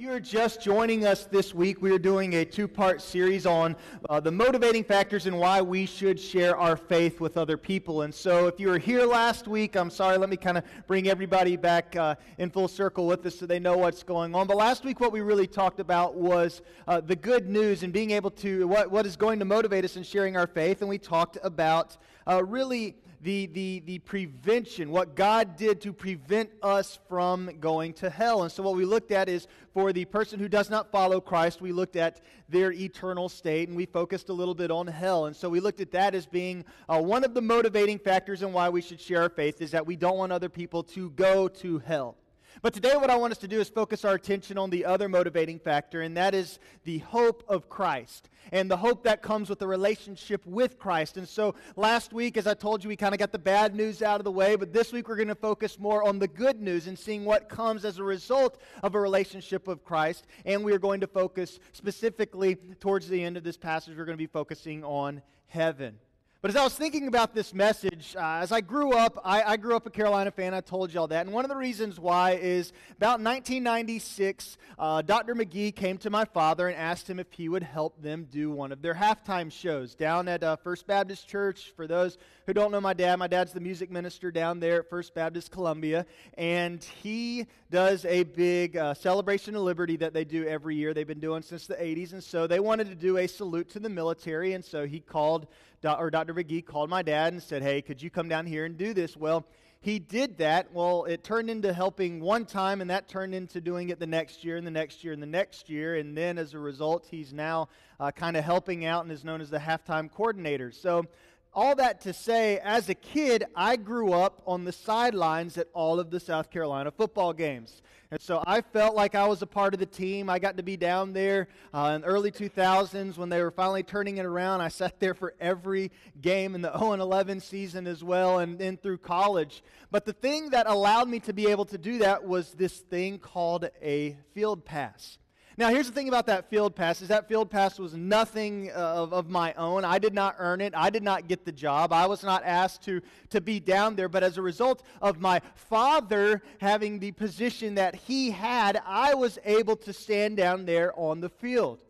you're just joining us this week, we are doing a two part series on uh, the motivating factors and why we should share our faith with other people. And so, if you were here last week, I'm sorry, let me kind of bring everybody back uh, in full circle with us so they know what's going on. But last week, what we really talked about was uh, the good news and being able to, what, what is going to motivate us in sharing our faith. And we talked about uh, really the, the, the prevention, what God did to prevent us from going to hell. And so, what we looked at is for the person who does not follow Christ, we looked at their eternal state and we focused a little bit on hell. And so, we looked at that as being uh, one of the motivating factors in why we should share our faith is that we don't want other people to go to hell. But today, what I want us to do is focus our attention on the other motivating factor, and that is the hope of Christ and the hope that comes with the relationship with Christ. And so, last week, as I told you, we kind of got the bad news out of the way, but this week we're going to focus more on the good news and seeing what comes as a result of a relationship with Christ. And we are going to focus specifically towards the end of this passage, we're going to be focusing on heaven. But as I was thinking about this message, uh, as I grew up, I, I, grew up a Carolina fan. I told y'all that. And one of the reasons why is about 1996, uh, Dr. McGee came to my father and asked him if he would help them do one of their halftime shows down at uh, First Baptist Church. For those who don't know my dad, my dad's the music minister down there at First Baptist Columbia. And he does a big uh, celebration of liberty that they do every year. They've been doing since the 80s. And so they wanted to do a salute to the military. And so he called or Dr. McGee called my dad and said, Hey, could you come down here and do this? Well, he did that. Well, it turned into helping one time, and that turned into doing it the next year, and the next year, and the next year. And then as a result, he's now uh, kind of helping out and is known as the halftime coordinator. So, all that to say, as a kid, I grew up on the sidelines at all of the South Carolina football games. And so I felt like I was a part of the team. I got to be down there uh, in the early 2000s when they were finally turning it around. I sat there for every game in the 0 11 season as well, and then through college. But the thing that allowed me to be able to do that was this thing called a field pass. Now, here's the thing about that field pass is that field pass was nothing uh, of, of my own. I did not earn it. I did not get the job. I was not asked to, to be down there. But as a result of my father having the position that he had, I was able to stand down there on the field.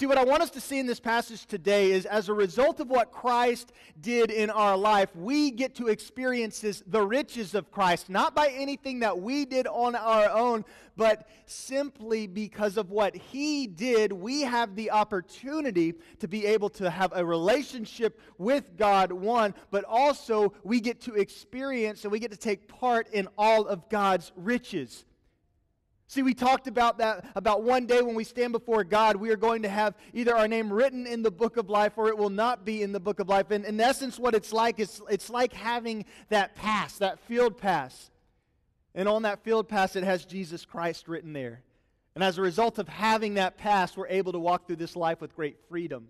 See, what I want us to see in this passage today is as a result of what Christ did in our life, we get to experience this, the riches of Christ, not by anything that we did on our own, but simply because of what He did, we have the opportunity to be able to have a relationship with God, one, but also we get to experience and we get to take part in all of God's riches. See, we talked about that, about one day when we stand before God, we are going to have either our name written in the book of life or it will not be in the book of life. And in essence, what it's like is it's like having that pass, that field pass. And on that field pass, it has Jesus Christ written there. And as a result of having that pass, we're able to walk through this life with great freedom.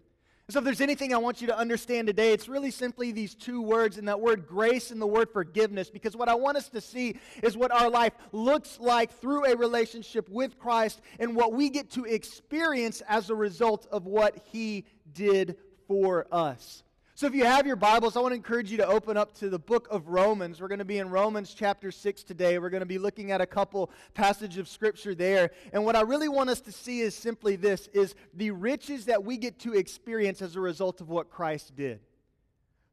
So, if there's anything I want you to understand today, it's really simply these two words, and that word grace and the word forgiveness. Because what I want us to see is what our life looks like through a relationship with Christ and what we get to experience as a result of what He did for us. So, if you have your Bibles, I want to encourage you to open up to the book of Romans. We're going to be in Romans chapter 6 today. We're going to be looking at a couple passages of scripture there. And what I really want us to see is simply this is the riches that we get to experience as a result of what Christ did.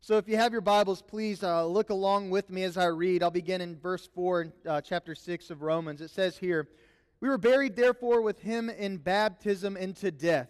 So, if you have your Bibles, please uh, look along with me as I read. I'll begin in verse 4 in uh, chapter 6 of Romans. It says here, We were buried, therefore, with him in baptism into death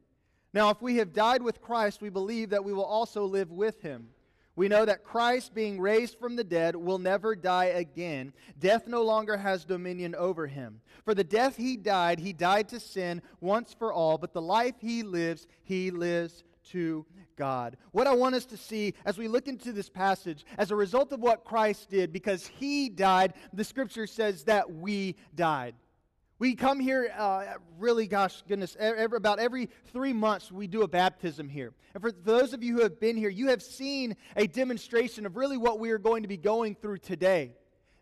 Now, if we have died with Christ, we believe that we will also live with him. We know that Christ, being raised from the dead, will never die again. Death no longer has dominion over him. For the death he died, he died to sin once for all, but the life he lives, he lives to God. What I want us to see as we look into this passage, as a result of what Christ did, because he died, the scripture says that we died. We come here, uh, really, gosh, goodness, every, about every three months we do a baptism here. And for those of you who have been here, you have seen a demonstration of really what we are going to be going through today.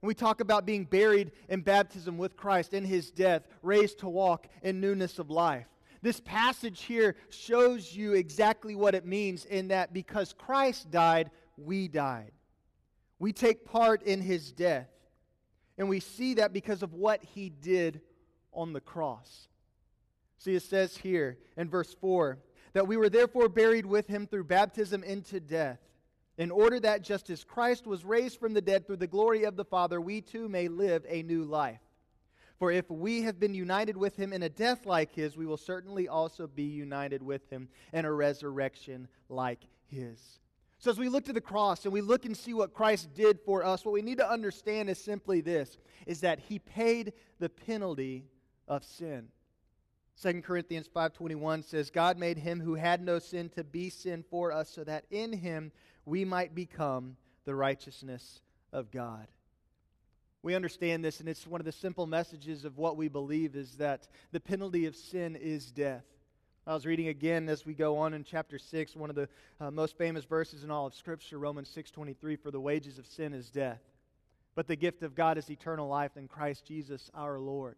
And we talk about being buried in baptism with Christ in his death, raised to walk in newness of life. This passage here shows you exactly what it means in that because Christ died, we died. We take part in his death. And we see that because of what he did on the cross. See, it says here in verse 4 that we were therefore buried with him through baptism into death, in order that just as Christ was raised from the dead through the glory of the Father, we too may live a new life. For if we have been united with him in a death like his, we will certainly also be united with him in a resurrection like his. So, as we look to the cross and we look and see what Christ did for us, what we need to understand is simply this is that he paid the penalty of sin. 2 Corinthians 5:21 says God made him who had no sin to be sin for us so that in him we might become the righteousness of God. We understand this and it's one of the simple messages of what we believe is that the penalty of sin is death. I was reading again as we go on in chapter 6 one of the uh, most famous verses in all of scripture Romans 6:23 for the wages of sin is death but the gift of God is eternal life in Christ Jesus our Lord.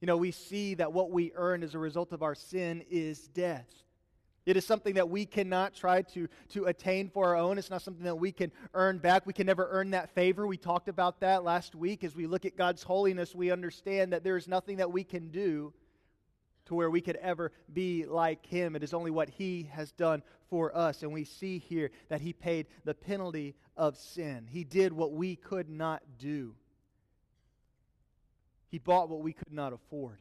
You know, we see that what we earn as a result of our sin is death. It is something that we cannot try to, to attain for our own. It's not something that we can earn back. We can never earn that favor. We talked about that last week. As we look at God's holiness, we understand that there is nothing that we can do to where we could ever be like Him. It is only what He has done for us. And we see here that He paid the penalty of sin, He did what we could not do. He bought what we could not afford.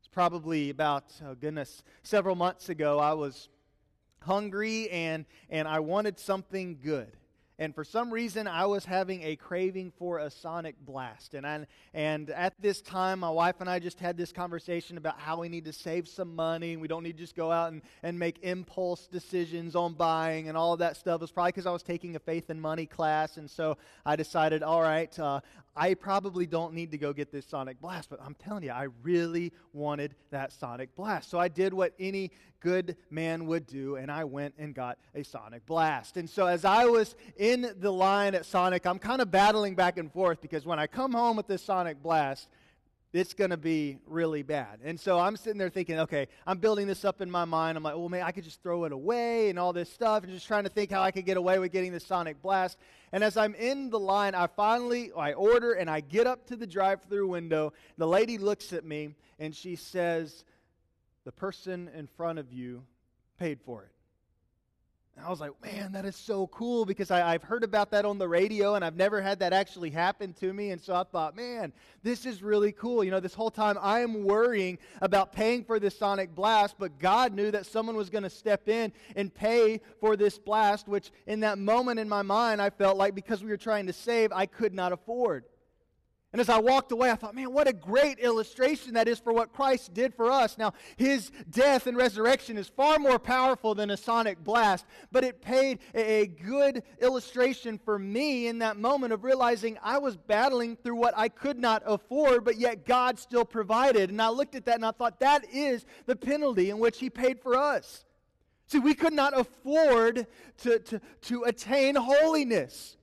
It's probably about, oh goodness, several months ago, I was hungry and, and I wanted something good. And for some reason, I was having a craving for a Sonic Blast. And, I, and at this time, my wife and I just had this conversation about how we need to save some money. We don't need to just go out and, and make impulse decisions on buying and all of that stuff. It was probably because I was taking a faith and money class. And so I decided, all right, uh, I probably don't need to go get this Sonic Blast, but I'm telling you, I really wanted that Sonic Blast. So I did what any good man would do, and I went and got a Sonic Blast. And so as I was in the line at Sonic, I'm kind of battling back and forth because when I come home with this Sonic Blast, it's going to be really bad. And so I'm sitting there thinking, okay, I'm building this up in my mind. I'm like, well, man, I could just throw it away and all this stuff, and just trying to think how I could get away with getting the Sonic Blast. And as I'm in the line, I finally, I order and I get up to the drive through window. The lady looks at me and she says, the person in front of you paid for it. And I was like, man, that is so cool because I, have heard about that on the radio and I've never had that actually happen to me. And so I thought, man, this is really cool. You know, this whole time I am worrying about paying for this sonic blast, but God knew that someone was going to step in and pay for this blast, which in that moment in my mind, I felt like because we were trying to save, I could not afford. And as I walked away, I thought, man, what a great illustration that is for what Christ did for us. Now, his death and resurrection is far more powerful than a sonic blast, but it paid a good illustration for me in that moment of realizing I was battling through what I could not afford, but yet God still provided. And I looked at that and I thought, that is the penalty in which he paid for us. See, we could not afford to, to, to attain holiness.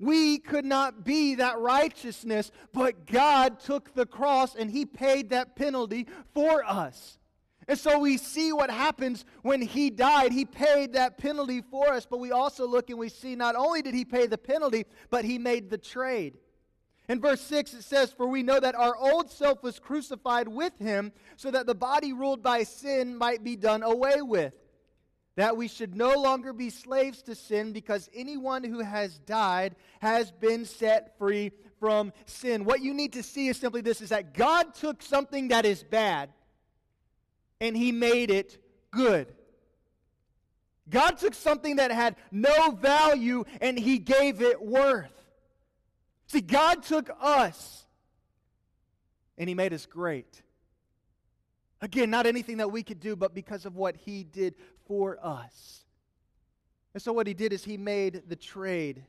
We could not be that righteousness, but God took the cross and He paid that penalty for us. And so we see what happens when He died. He paid that penalty for us, but we also look and we see not only did He pay the penalty, but He made the trade. In verse 6, it says, For we know that our old self was crucified with Him, so that the body ruled by sin might be done away with that we should no longer be slaves to sin because anyone who has died has been set free from sin. What you need to see is simply this is that God took something that is bad and he made it good. God took something that had no value and he gave it worth. See, God took us and he made us great. Again, not anything that we could do, but because of what he did for us. And so, what he did is he made the trade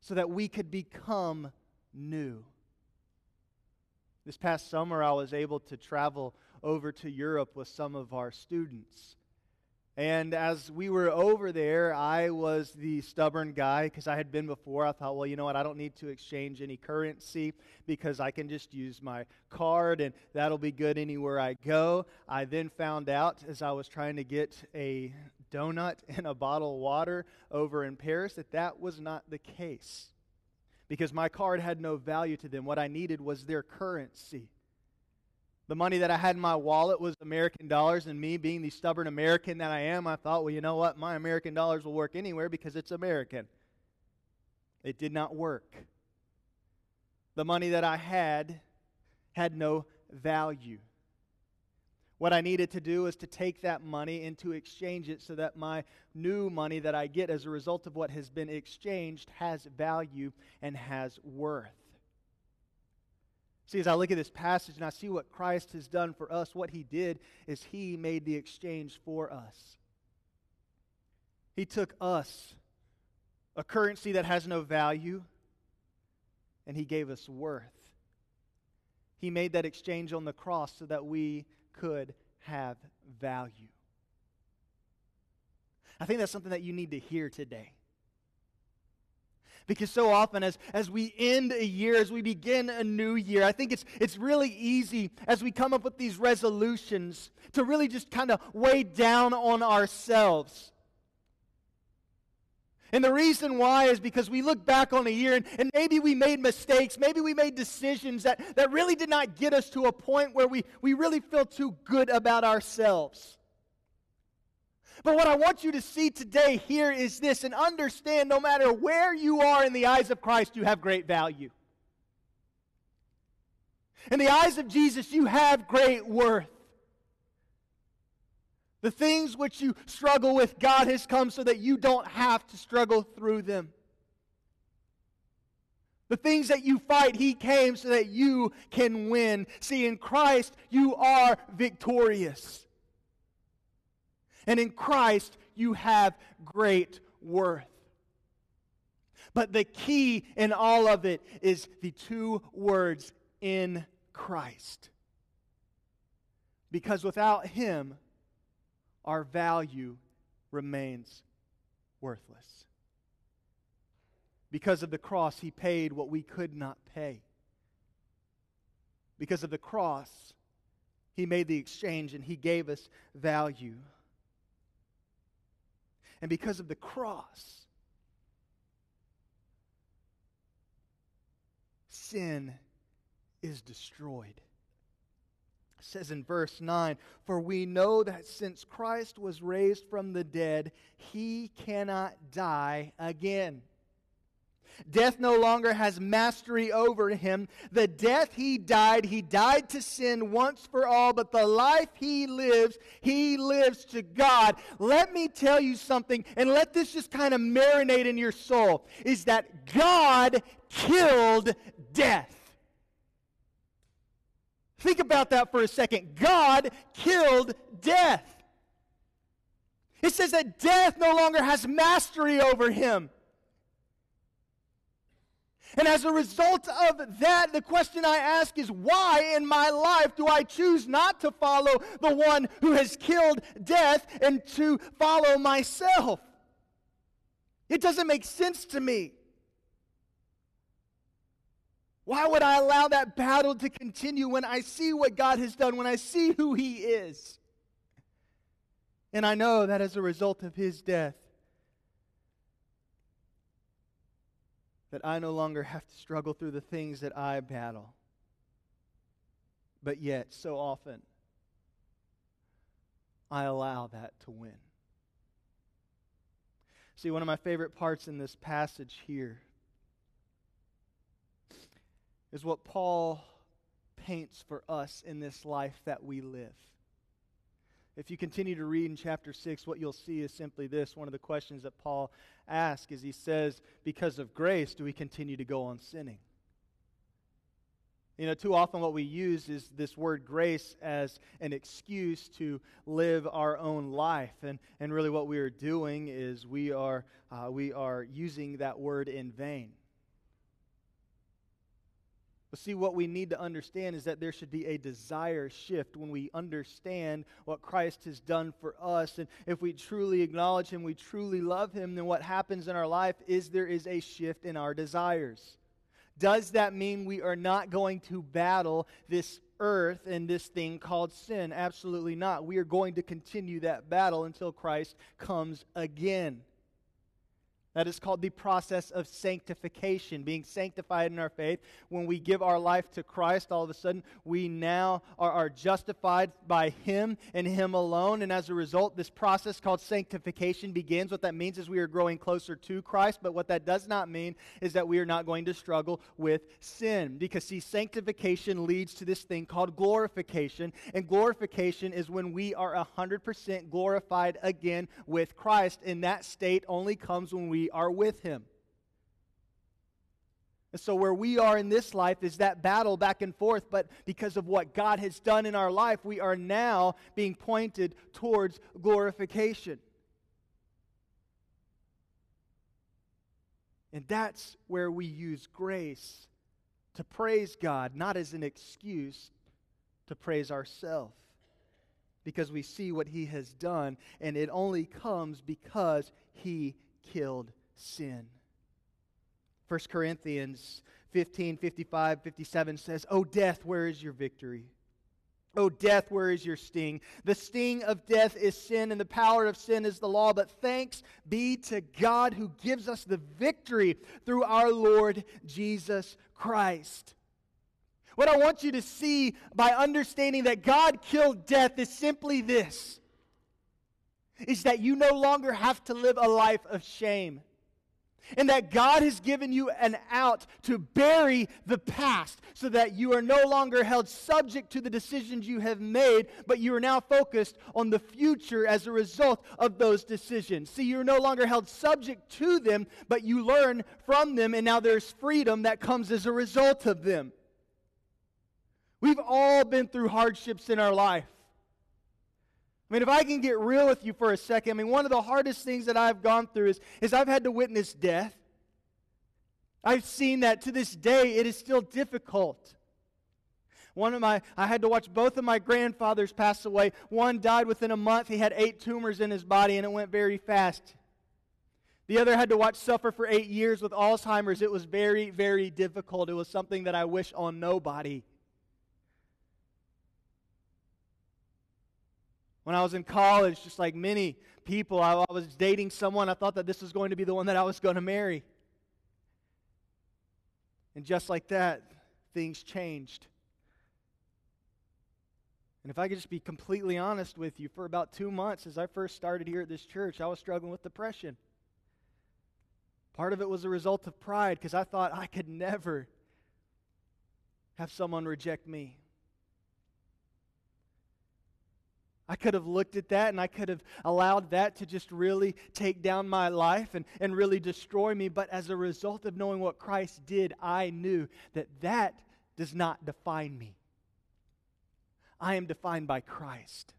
so that we could become new. This past summer, I was able to travel over to Europe with some of our students. And as we were over there, I was the stubborn guy because I had been before. I thought, well, you know what? I don't need to exchange any currency because I can just use my card and that'll be good anywhere I go. I then found out as I was trying to get a donut and a bottle of water over in Paris that that was not the case because my card had no value to them. What I needed was their currency. The money that I had in my wallet was American dollars, and me being the stubborn American that I am, I thought, well, you know what? My American dollars will work anywhere because it's American. It did not work. The money that I had had no value. What I needed to do was to take that money and to exchange it so that my new money that I get as a result of what has been exchanged has value and has worth. See, as I look at this passage and I see what Christ has done for us, what he did is he made the exchange for us. He took us, a currency that has no value, and he gave us worth. He made that exchange on the cross so that we could have value. I think that's something that you need to hear today. Because so often, as, as we end a year, as we begin a new year, I think it's, it's really easy as we come up with these resolutions to really just kind of weigh down on ourselves. And the reason why is because we look back on a year and, and maybe we made mistakes, maybe we made decisions that, that really did not get us to a point where we, we really feel too good about ourselves. But what I want you to see today here is this and understand no matter where you are in the eyes of Christ, you have great value. In the eyes of Jesus, you have great worth. The things which you struggle with, God has come so that you don't have to struggle through them. The things that you fight, He came so that you can win. See, in Christ, you are victorious. And in Christ, you have great worth. But the key in all of it is the two words in Christ. Because without Him, our value remains worthless. Because of the cross, He paid what we could not pay. Because of the cross, He made the exchange and He gave us value. And because of the cross, sin is destroyed. It says in verse 9, For we know that since Christ was raised from the dead, he cannot die again. Death no longer has mastery over him. The death he died, he died to sin once for all, but the life he lives, he lives to God. Let me tell you something, and let this just kind of marinate in your soul, is that God killed death. Think about that for a second. God killed death. It says that death no longer has mastery over him. And as a result of that, the question I ask is why in my life do I choose not to follow the one who has killed death and to follow myself? It doesn't make sense to me. Why would I allow that battle to continue when I see what God has done, when I see who He is? And I know that as a result of His death, that I no longer have to struggle through the things that I battle. But yet, so often, I allow that to win. See, one of my favorite parts in this passage here is what Paul paints for us in this life that we live. If you continue to read in chapter 6, what you'll see is simply this. One of the questions that Paul asks is he says, Because of grace, do we continue to go on sinning? You know, too often what we use is this word grace as an excuse to live our own life. And, and really, what we are doing is we are, uh, we are using that word in vain. But see, what we need to understand is that there should be a desire shift when we understand what Christ has done for us. And if we truly acknowledge Him, we truly love Him, then what happens in our life is there is a shift in our desires. Does that mean we are not going to battle this earth and this thing called sin? Absolutely not. We are going to continue that battle until Christ comes again. That is called the process of sanctification, being sanctified in our faith. When we give our life to Christ, all of a sudden we now are, are, justified by Him and Him alone. And as a result, this process called sanctification begins. What that means is we are growing closer to Christ, but what that does not mean is that we are not going to struggle with sin. Because, see, sanctification leads to this thing called glorification. And glorification is when we are 100% glorified again with Christ. And that state only comes when are with Him. And so, where we are in this life is that battle back and forth, but because of what God has done in our life, we are now being pointed towards glorification. And that's where we use grace to praise God, not as an excuse to praise ourselves. Because we see what He has done, and it only comes because He killed sin. 1 Corinthians 15, 55, 57 says, O death, where is your victory? O death, where is your sting? The sting of death is sin, and the power of sin is the law. But thanks be to God who gives us the victory through our Lord Jesus Christ. What I want you to see by understanding that God killed death is simply this is that you no longer have to live a life of shame. And that God has given you an out to bury the past so that you are no longer held subject to the decisions you have made, but you are now focused on the future as a result of those decisions. See, you're no longer held subject to them, but you learn from them, and now there's freedom that comes as a result of them. We've all been through hardships in our life. I mean, if I can get real with you for a second, I mean, one of the hardest things that I've gone through is, is I've had to witness death. I've seen that to this day, it is still difficult. One of my, I had to watch both of my grandfathers pass away. One died within a month. He had eight tumors in his body, and it went very fast. The other had to watch suffer for eight years with Alzheimer's. It was very, very difficult. It was something that I wish on nobody. When I was in college, just like many people, I, I was dating someone. I thought that this was going to be the one that I was going to marry. And just like that, things changed. And if I could just be completely honest with you, for about two months, as I first started here at this church, I was struggling with depression. Part of it was a result of pride because I thought I could never have someone reject me. I could have looked at that and I could have allowed that to just really take down my life and, and really destroy me. But as a result of knowing what Christ did, I knew that that does not define me. I am defined by Christ.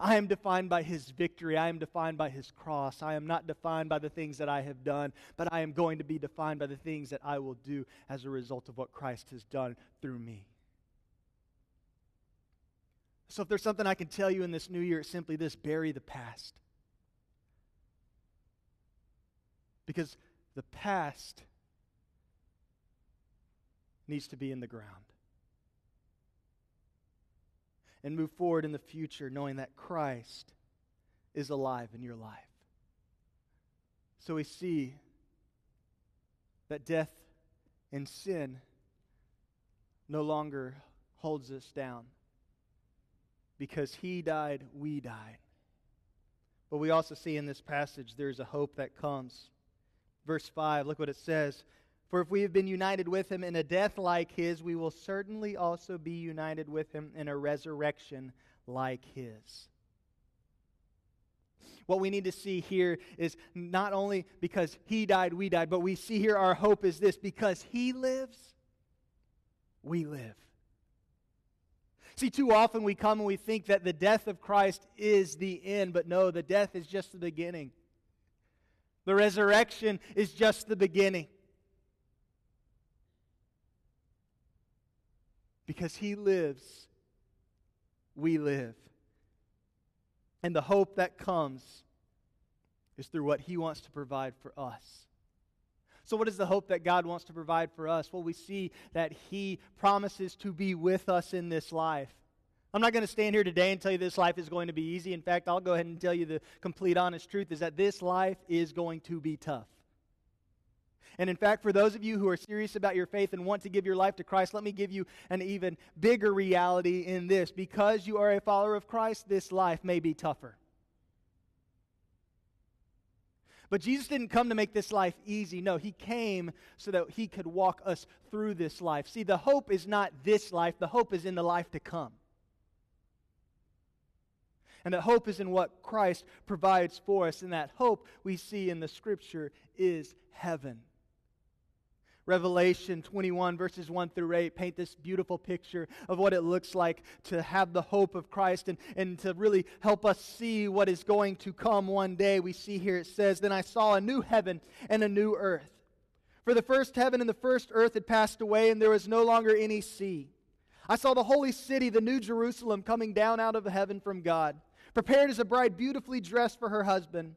I am defined by his victory. I am defined by his cross. I am not defined by the things that I have done, but I am going to be defined by the things that I will do as a result of what Christ has done through me. So, if there's something I can tell you in this new year, it's simply this bury the past. Because the past needs to be in the ground. And move forward in the future knowing that Christ is alive in your life. So we see that death and sin no longer holds us down because he died, we died. But we also see in this passage there's a hope that comes. Verse 5, look what it says. For if we have been united with him in a death like his, we will certainly also be united with him in a resurrection like his. What we need to see here is not only because he died, we died, but we see here our hope is this because he lives, we live. See, too often we come and we think that the death of Christ is the end, but no, the death is just the beginning. The resurrection is just the beginning. Because he lives, we live. And the hope that comes is through what he wants to provide for us. So, what is the hope that God wants to provide for us? Well, we see that He promises to be with us in this life. I'm not going to stand here today and tell you this life is going to be easy. In fact, I'll go ahead and tell you the complete honest truth is that this life is going to be tough. And in fact, for those of you who are serious about your faith and want to give your life to Christ, let me give you an even bigger reality in this. Because you are a follower of Christ, this life may be tougher. But Jesus didn't come to make this life easy. No, he came so that he could walk us through this life. See, the hope is not this life, the hope is in the life to come. And that hope is in what Christ provides for us. And that hope we see in the scripture is heaven. Revelation 21, verses 1 through 8, paint this beautiful picture of what it looks like to have the hope of Christ and, and to really help us see what is going to come one day. We see here it says, Then I saw a new heaven and a new earth. For the first heaven and the first earth had passed away, and there was no longer any sea. I saw the holy city, the new Jerusalem, coming down out of heaven from God, prepared as a bride beautifully dressed for her husband.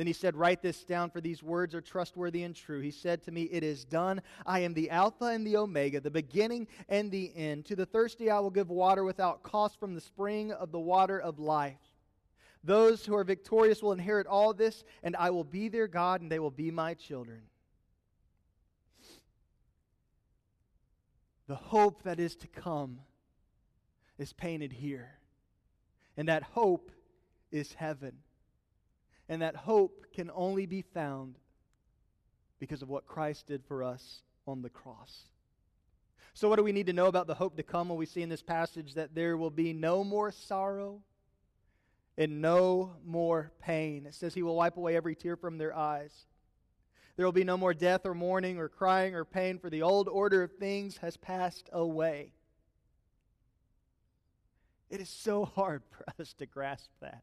Then he said, Write this down, for these words are trustworthy and true. He said to me, It is done. I am the Alpha and the Omega, the beginning and the end. To the thirsty I will give water without cost from the spring of the water of life. Those who are victorious will inherit all this, and I will be their God, and they will be my children. The hope that is to come is painted here. And that hope is heaven. And that hope can only be found because of what Christ did for us on the cross. So, what do we need to know about the hope to come? Well, we see in this passage that there will be no more sorrow and no more pain. It says he will wipe away every tear from their eyes. There will be no more death or mourning or crying or pain, for the old order of things has passed away. It is so hard for us to grasp that.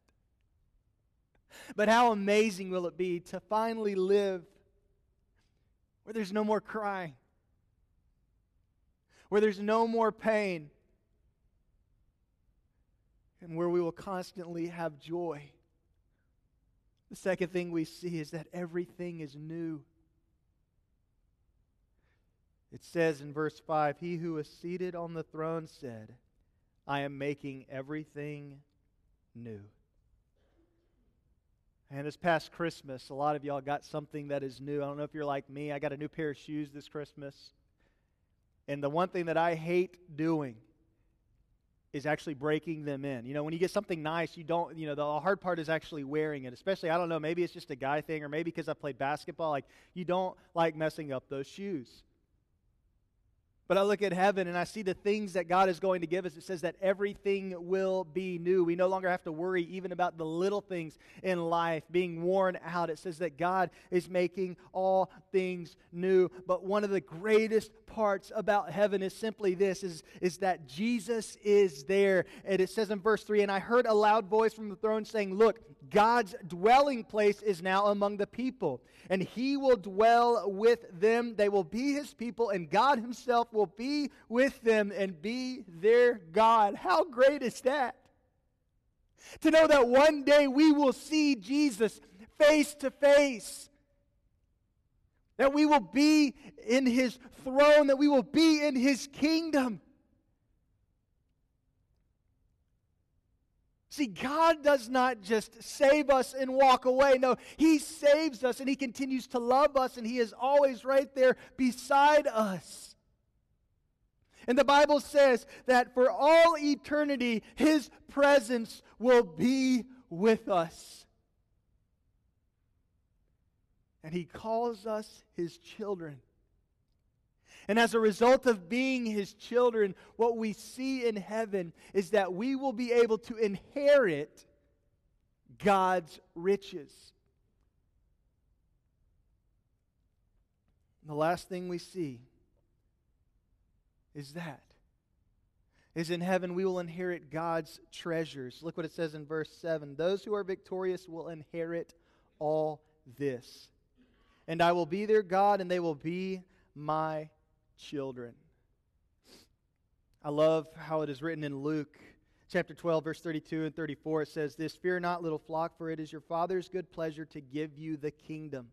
But how amazing will it be to finally live where there's no more crying, where there's no more pain, and where we will constantly have joy. The second thing we see is that everything is new. It says in verse 5 He who is seated on the throne said, I am making everything new. And this past Christmas, a lot of y'all got something that is new. I don't know if you're like me. I got a new pair of shoes this Christmas. And the one thing that I hate doing is actually breaking them in. You know, when you get something nice, you don't, you know, the hard part is actually wearing it. Especially, I don't know, maybe it's just a guy thing, or maybe because I played basketball, like, you don't like messing up those shoes. But I look at heaven and I see the things that God is going to give us. It says that everything will be new. We no longer have to worry even about the little things in life being worn out. It says that God is making all things new. But one of the greatest parts about heaven is simply this is, is that Jesus is there. And it says in verse 3 And I heard a loud voice from the throne saying, Look, God's dwelling place is now among the people, and he will dwell with them. They will be his people, and God himself will be with them and be their God. How great is that? To know that one day we will see Jesus face to face. That we will be in his throne, that we will be in his kingdom. See, God does not just save us and walk away. No, He saves us and He continues to love us and He is always right there beside us. And the Bible says that for all eternity, His presence will be with us. And He calls us His children. And as a result of being his children, what we see in heaven is that we will be able to inherit God's riches. And the last thing we see is that is in heaven we will inherit God's treasures. Look what it says in verse 7. Those who are victorious will inherit all this. And I will be their God and they will be my children. I love how it is written in Luke chapter 12, verse 32 and 34. It says this Fear not, little flock, for it is your Father's good pleasure to give you the kingdom.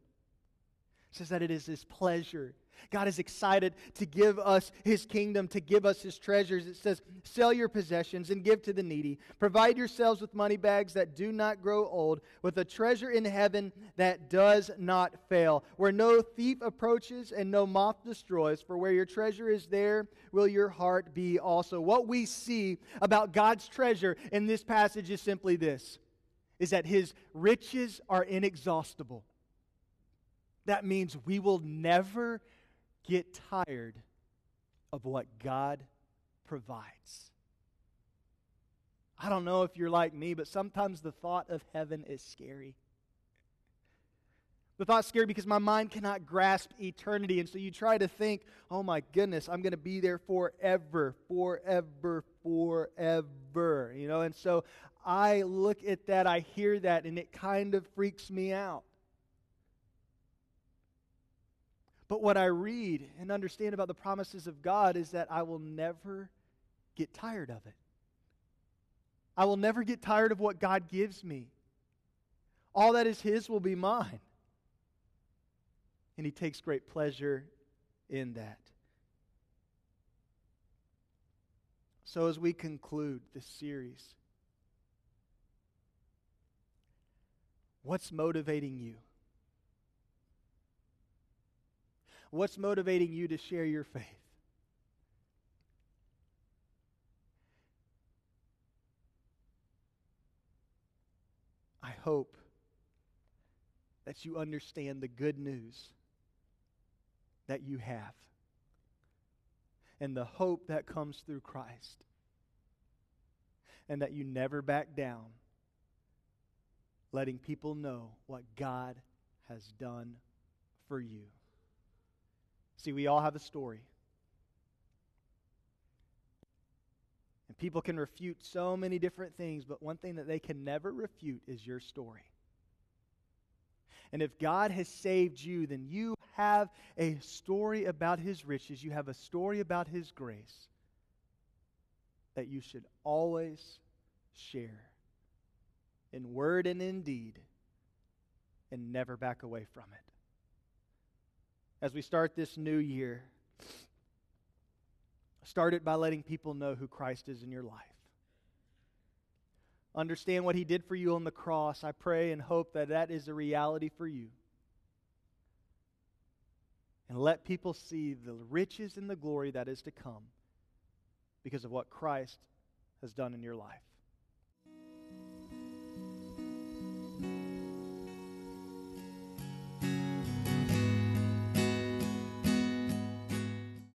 It says that it is his pleasure God is excited to give us his kingdom, to give us his treasures. It says, Sell your possessions and give to the needy. Provide yourselves with money bags that do not grow old, with a treasure in heaven that does not fail, where no thief approaches and no moth destroys. For where your treasure is, there will your heart be also. What we see about God's treasure in this passage is simply this is that his riches are inexhaustible. That means we will never get tired of what God provides. I don't know if you're like me, but sometimes the thought of heaven is scary. The thought's scary because my mind cannot grasp eternity. And so you try to think, oh my goodness, I'm going to be there forever, forever, forever. You know, and so I look at that, I hear that, and it kind of freaks me out. But what I read and understand about the promises of God is that I will never get tired of it. I will never get tired of what God gives me. All that is His will be mine. And He takes great pleasure in that. So, as we conclude this series, what's motivating you? What's motivating you to share your faith? I hope that you understand the good news that you have and the hope that comes through Christ, and that you never back down, letting people know what God has done for you. See, we all have a story. And people can refute so many different things, but one thing that they can never refute is your story. And if God has saved you, then you have a story about his riches, you have a story about his grace that you should always share in word and in deed and never back away from it as we start this new year, start it by letting people know who Christ is in your life. Understand what he did for you on the cross. I pray and hope that that is a reality for you. And let people see the riches and the glory that is to come because of what Christ has done in your life.